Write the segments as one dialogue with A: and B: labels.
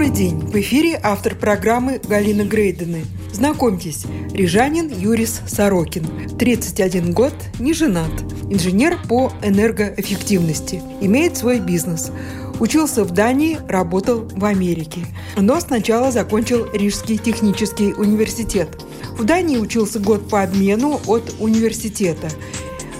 A: Добрый день! В эфире автор программы Галина Грейдены. Знакомьтесь, рижанин Юрис Сорокин. 31 год, не женат. Инженер по энергоэффективности. Имеет свой бизнес. Учился в Дании, работал в Америке. Но сначала закончил Рижский технический университет. В Дании учился год по обмену от университета.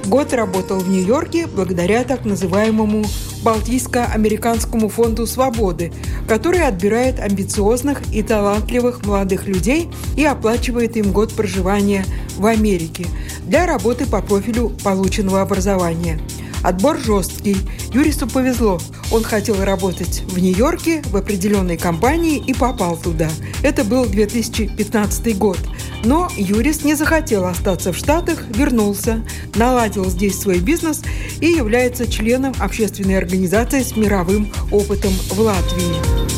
A: Год работал в Нью-Йорке благодаря так называемому Балтийско-американскому фонду свободы, который отбирает амбициозных и талантливых молодых людей и оплачивает им год проживания в Америке для работы по профилю полученного образования. Отбор жесткий. Юрису повезло. Он хотел работать в Нью-Йорке в определенной компании и попал туда. Это был 2015 год. Но Юрис не захотел остаться в Штатах, вернулся, наладил здесь свой бизнес и является членом общественной организации с мировым опытом в Латвии.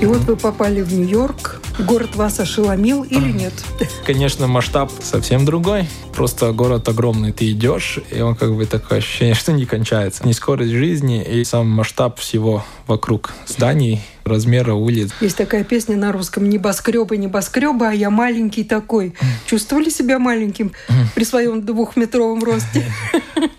A: И вот вы попали в Нью-Йорк. Город вас ошеломил или нет?
B: Конечно, масштаб совсем другой. Просто город огромный. Ты идешь, и он как бы такое ощущение, что не кончается. Не скорость жизни и сам масштаб всего вокруг зданий, размера улиц.
A: Есть такая песня на русском «Небоскребы, небоскребы, а я маленький такой». Чувствовали себя маленьким при своем двухметровом росте?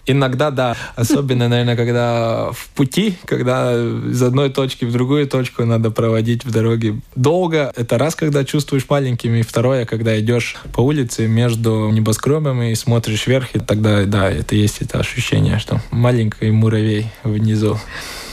B: Иногда, да. Особенно, наверное, когда в пути, когда из одной точки в другую точку надо проводить в дороге долго. Это раз, когда чувствуешь маленьким, и второе, когда идешь по улице между небоскребами и смотришь вверх, и тогда, да, это есть это ощущение, что маленький муравей внизу.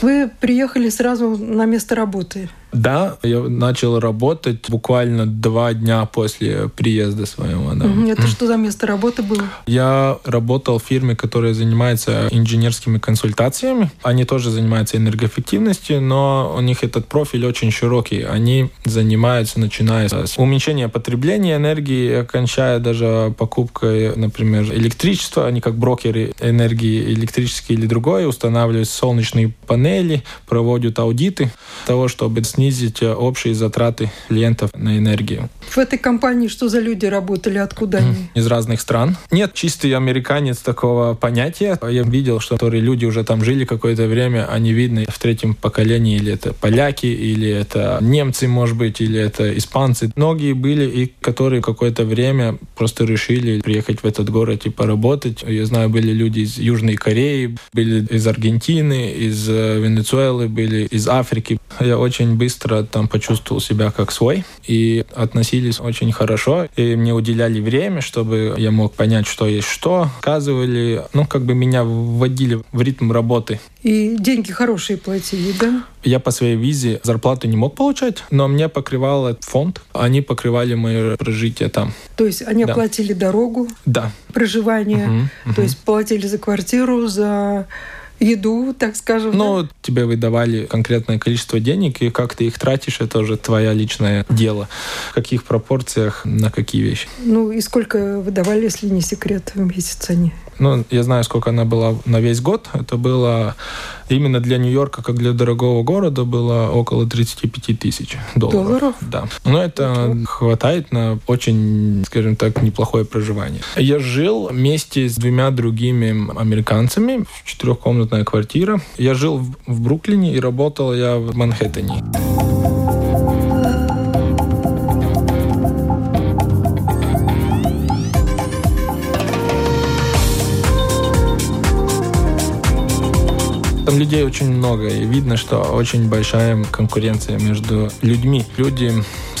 A: Вы приехали сразу на место работы.
B: til Да, я начал работать буквально два дня после приезда своего. Да.
A: Это что за место работы было?
B: Я работал в фирме, которая занимается инженерскими консультациями. Они тоже занимаются энергоэффективностью, но у них этот профиль очень широкий. Они занимаются, начиная с уменьшения потребления энергии, кончая даже покупкой, например, электричества. Они как брокеры энергии электрические или другой устанавливают солнечные панели, проводят аудиты того, чтобы снизить э, общие затраты клиентов на энергию.
A: В этой компании что за люди работали? Откуда они?
B: Из разных стран. Нет чистый американец такого понятия. Я видел, что которые люди уже там жили какое-то время, они видны в третьем поколении, или это поляки, или это немцы, может быть, или это испанцы. Многие были и которые какое-то время просто решили приехать в этот город и поработать. Я знаю, были люди из Южной Кореи, были из Аргентины, из э, Венесуэлы, были из Африки. Я очень быстро быстро там почувствовал себя как свой и относились очень хорошо. И мне уделяли время, чтобы я мог понять, что есть что. Сказывали, ну, как бы меня вводили в ритм работы.
A: И деньги хорошие платили, да?
B: Я по своей визе зарплату не мог получать, но мне покрывал фонд. Они покрывали мое прожитие там.
A: То есть они да. оплатили дорогу?
B: Да.
A: Проживание? Угу, угу. То есть платили за квартиру, за еду, так скажем.
B: Ну, да? тебе выдавали конкретное количество денег, и как ты их тратишь, это уже твое личное дело. В каких пропорциях, на какие вещи.
A: Ну, и сколько выдавали, если не секрет, в месяц они?
B: Ну, я знаю, сколько она была на весь год. Это было именно для Нью-Йорка, как для дорогого города, было около 35 тысяч долларов.
A: Долларов?
B: Да. Но это Ничего. хватает на очень, скажем так, неплохое проживание. Я жил вместе с двумя другими американцами в четырехкомнатная квартира. Я жил в Бруклине и работал я в Манхэттене. Там людей очень много, и видно, что очень большая конкуренция между людьми. Люди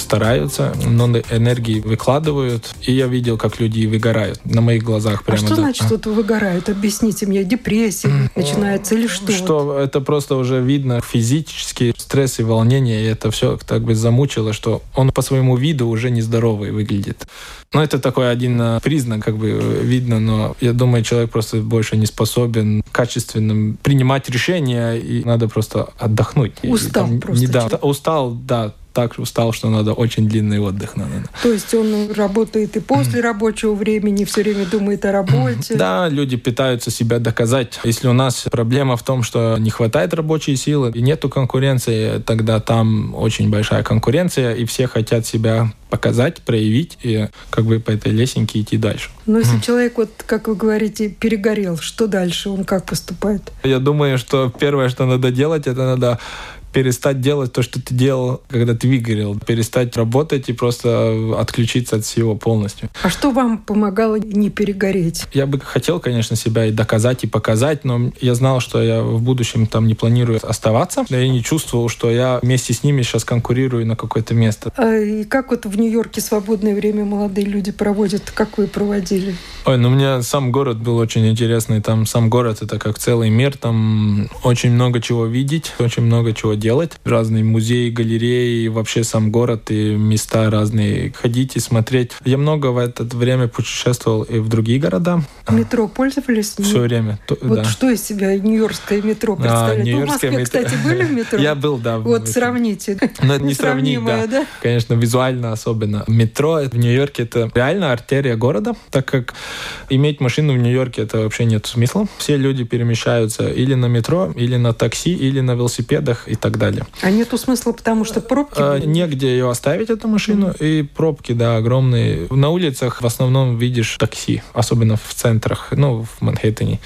B: стараются, много энергии выкладывают, и я видел, как люди выгорают на моих глазах. Прямо,
A: а что
B: да.
A: значит вот выгорают? Объясните мне, депрессия начинается или что?
B: Что это просто уже видно физически, стресс и волнение, и это все так бы замучило, что он по своему виду уже нездоровый выглядит. Ну, это такой один э, признак, как бы видно, но я думаю, человек просто больше не способен качественно принимать решения, и надо просто отдохнуть.
A: Устал
B: и, там,
A: просто.
B: Не, да, устал, да, так устал, что надо очень длинный отдых. Надо.
A: То есть он работает и после рабочего времени, все время думает о работе?
B: Да, люди пытаются себя доказать. Если у нас проблема в том, что не хватает рабочей силы и нету конкуренции, тогда там очень большая конкуренция, и все хотят себя показать, проявить и как бы по этой лесенке идти дальше.
A: Но если человек, вот как вы говорите, перегорел, что дальше? Он как поступает?
B: Я думаю, что первое, что надо делать, это надо перестать делать то, что ты делал, когда ты выгорел, перестать работать и просто отключиться от всего полностью.
A: А что вам помогало не перегореть?
B: Я бы хотел, конечно, себя и доказать, и показать, но я знал, что я в будущем там не планирую оставаться. Я не чувствовал, что я вместе с ними сейчас конкурирую на какое-то место.
A: А и как вот в Нью-Йорке свободное время молодые люди проводят? Как вы проводили?
B: Ой, ну мне сам город был очень интересный. Там сам город — это как целый мир. Там очень много чего видеть, очень много чего делать. Разные музеи, галереи, вообще сам город и места разные. Ходить и смотреть. Я много в это время путешествовал и в другие города.
A: Метро пользовались?
B: Все время.
A: Вот
B: да.
A: что из себя нью-йоркское метро представляет?
B: А,
A: ну, в Москве,
B: метро.
A: кстати, были в метро?
B: Я был, да.
A: Вот сравните.
B: Но это не сравнить, да.
A: да.
B: Конечно, визуально особенно. Метро в Нью-Йорке это реально артерия города, так как иметь машину в Нью-Йорке это вообще нет смысла. Все люди перемещаются или на метро, или на такси, или на велосипедах и так далее.
A: А нету смысла, потому что пробки?
B: А, негде ее оставить, эту машину, mm-hmm. и пробки, да, огромные. На улицах в основном видишь такси, особенно в центрах, ну, в Манхэттене,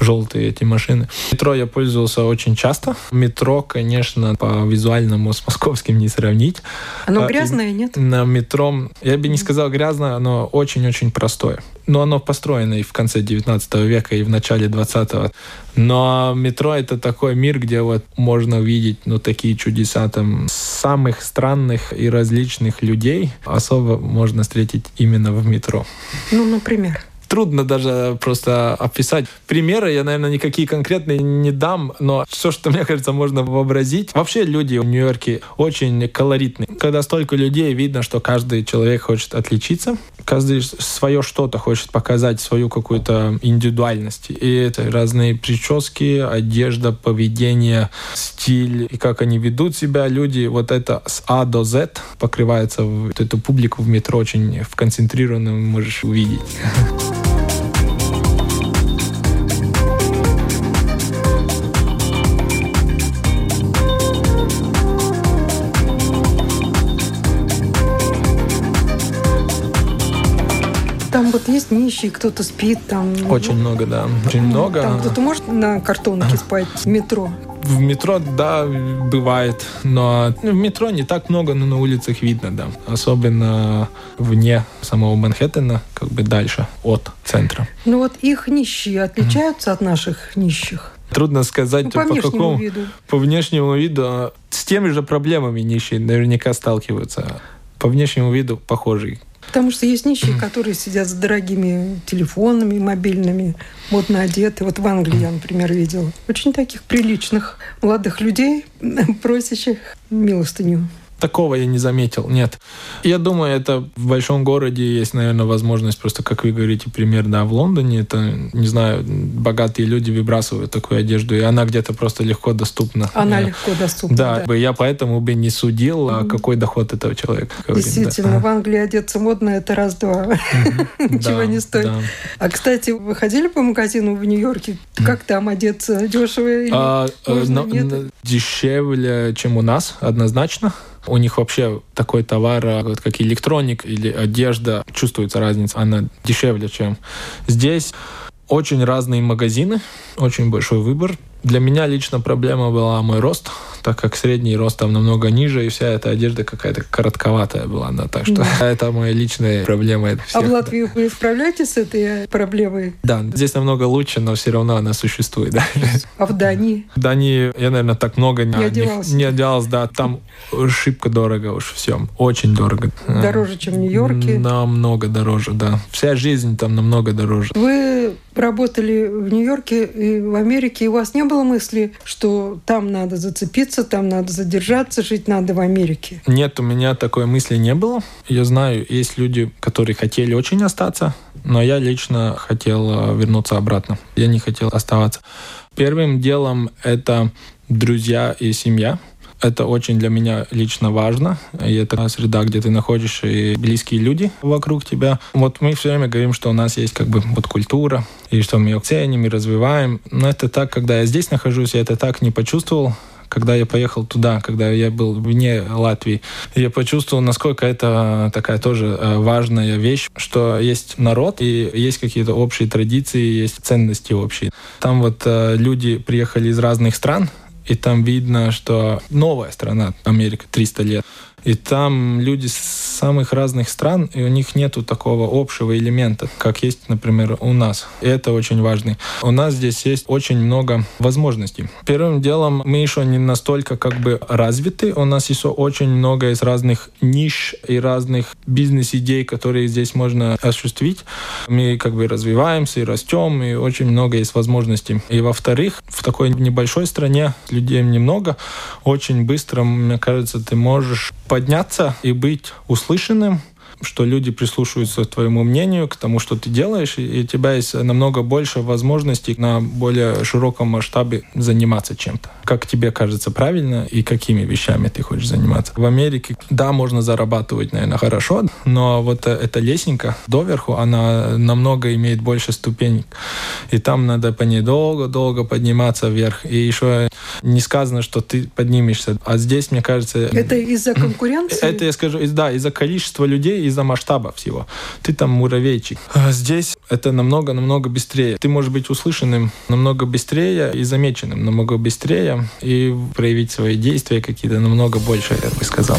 B: желтые эти машины. Метро я пользовался очень часто. Метро, конечно, по визуальному с московским не сравнить.
A: Оно грязное, а, нет?
B: На метро, я бы не сказал грязное, оно очень-очень простое. Но оно построено и в конце 19 века, и в начале 20-го. Но метро — это такой мир, где вот можно увидеть ну, такие чудеса там самых странных и различных людей. Особо можно встретить именно в метро.
A: Ну, например?
B: Трудно даже просто описать. Примеры я, наверное, никакие конкретные не дам, но все, что мне кажется, можно вообразить. Вообще люди в Нью-Йорке очень колоритные. Когда столько людей, видно, что каждый человек хочет отличиться, каждый свое что-то хочет показать, свою какую-то индивидуальность. И это разные прически, одежда, поведение, стиль, и как они ведут себя. Люди, вот это с А до Z покрывается. Вот эту публику в метро очень в концентрированном можешь увидеть.
A: вот есть нищие, кто-то спит там.
B: Очень много, да. Очень много.
A: Там кто-то может на картонке спать в метро?
B: В метро, да, бывает. Но в метро не так много, но на улицах видно, да. Особенно вне самого Манхэттена, как бы дальше от центра.
A: Ну вот их нищие отличаются mm. от наших нищих?
B: Трудно сказать,
A: ну, по,
B: по какому
A: виду.
B: по внешнему виду. С теми же проблемами нищие наверняка сталкиваются. По внешнему виду похожий
A: Потому что есть нищие, которые сидят с дорогими телефонами мобильными, модно одеты. Вот в Англии я, например, видела очень таких приличных молодых людей, просящих милостыню
B: такого я не заметил, нет. Я думаю, это в большом городе есть, наверное, возможность просто, как вы говорите, пример, да, в Лондоне, это, не знаю, богатые люди выбрасывают такую одежду, и она где-то просто легко доступна.
A: Она
B: я,
A: легко доступна,
B: да, да. Я поэтому бы не судил, а какой доход этого человека.
A: Говорит, Действительно, да. в Англии одеться модно, это раз-два. Ничего не стоит. А, кстати, вы ходили по магазину в Нью-Йорке? Как там одеться? Дешево или а, э,
B: Дешевле, чем у нас, однозначно. У них вообще такой товар, а, как электроник или одежда, чувствуется разница, она дешевле, чем здесь. Очень разные магазины, очень большой выбор. Для меня лично проблема была мой рост, так как средний рост там намного ниже, и вся эта одежда какая-то коротковатая была. Да, так что да. это моя личная проблема.
A: Всех. А в Латвии вы справляетесь с этой проблемой?
B: Да, здесь намного лучше, но все равно она существует. Да.
A: А в Дании?
B: В Дании я, наверное, так много не, не одевался. Не одевался, да. Там шибко дорого уж все. Очень дорого.
A: Дороже, чем в Нью-Йорке?
B: Намного дороже, да. Вся жизнь там намного дороже.
A: Вы работали в Нью-Йорке и в Америке, и у вас не было мысли, что там надо зацепиться, там надо задержаться, жить надо в Америке?
B: Нет, у меня такой мысли не было. Я знаю, есть люди, которые хотели очень остаться, но я лично хотел э, вернуться обратно. Я не хотел оставаться. Первым делом это друзья и семья. Это очень для меня лично важно. И это среда, где ты находишься, и близкие люди вокруг тебя. Вот мы все время говорим, что у нас есть как бы вот культура, и что мы ее ценим и развиваем. Но это так, когда я здесь нахожусь, я это так не почувствовал когда я поехал туда, когда я был вне Латвии, я почувствовал, насколько это такая тоже э, важная вещь, что есть народ и есть какие-то общие традиции, есть ценности общие. Там вот э, люди приехали из разных стран, и там видно, что новая страна, Америка, 300 лет. И там люди с самых разных стран, и у них нету такого общего элемента, как есть, например, у нас. И это очень важно. У нас здесь есть очень много возможностей. Первым делом мы еще не настолько как бы развиты. У нас еще очень много из разных ниш и разных бизнес-идей, которые здесь можно осуществить. Мы как бы развиваемся и растем, и очень много есть возможностей. И во-вторых, в такой небольшой стране людей немного, очень быстро, мне кажется, ты можешь подняться и быть услышанным, что люди прислушиваются к твоему мнению, к тому, что ты делаешь, и у тебя есть намного больше возможностей на более широком масштабе заниматься чем-то. Как тебе кажется правильно и какими вещами ты хочешь заниматься. В Америке, да, можно зарабатывать, наверное, хорошо, но вот эта лесенка доверху, она намного имеет больше ступеней. И там надо по ней долго-долго подниматься вверх. И еще не сказано, что ты поднимешься. А здесь, мне кажется...
A: Это из-за конкуренции?
B: Это, я скажу, да, из-за количества людей, из-за масштаба всего. Ты там муравейчик. А здесь это намного-намного быстрее. Ты можешь быть услышанным намного быстрее и замеченным намного быстрее и проявить свои действия какие-то намного больше, я бы сказал.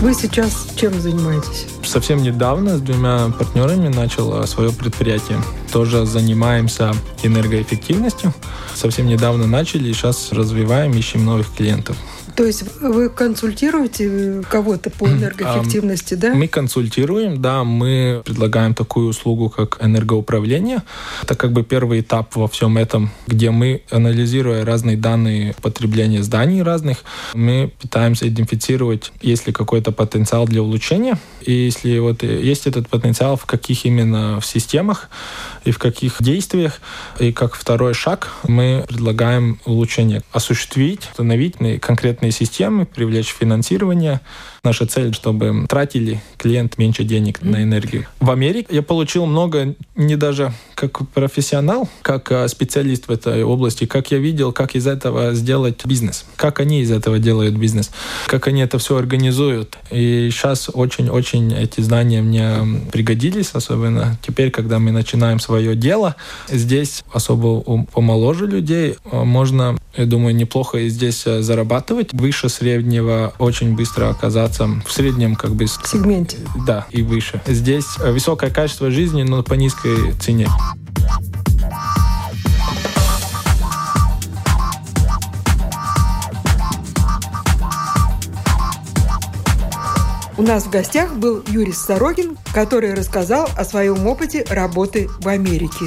A: Вы сейчас чем занимаетесь?
B: Совсем недавно с двумя партнерами начал свое предприятие. Тоже занимаемся энергоэффективностью. Совсем недавно начали, сейчас развиваем, ищем новых клиентов.
A: То есть вы консультируете кого-то по энергоэффективности, да?
B: Мы консультируем, да, мы предлагаем такую услугу, как энергоуправление. Это как бы первый этап во всем этом, где мы, анализируя разные данные потребления зданий разных, мы пытаемся идентифицировать, есть ли какой-то потенциал для улучшения, и если вот есть этот потенциал, в каких именно в системах и в каких действиях. И как второй шаг мы предлагаем улучшение, осуществить, установить конкретные денежные системы, привлечь финансирование. Наша цель, чтобы тратили клиент меньше денег на энергию. В Америке я получил много, не даже как профессионал, как а, специалист в этой области, как я видел, как из этого сделать бизнес, как они из этого делают бизнес, как они это все организуют. И сейчас очень-очень эти знания мне пригодились, особенно теперь, когда мы начинаем свое дело. Здесь особо помоложе людей а, можно, я думаю, неплохо и здесь а, зарабатывать выше среднего очень быстро оказаться в среднем как бы...
A: Сегменте.
B: Да, и выше. Здесь э, высокое качество жизни, но по низкой цене.
A: У нас в гостях был Юрий Сорокин, который рассказал о своем опыте работы в Америке.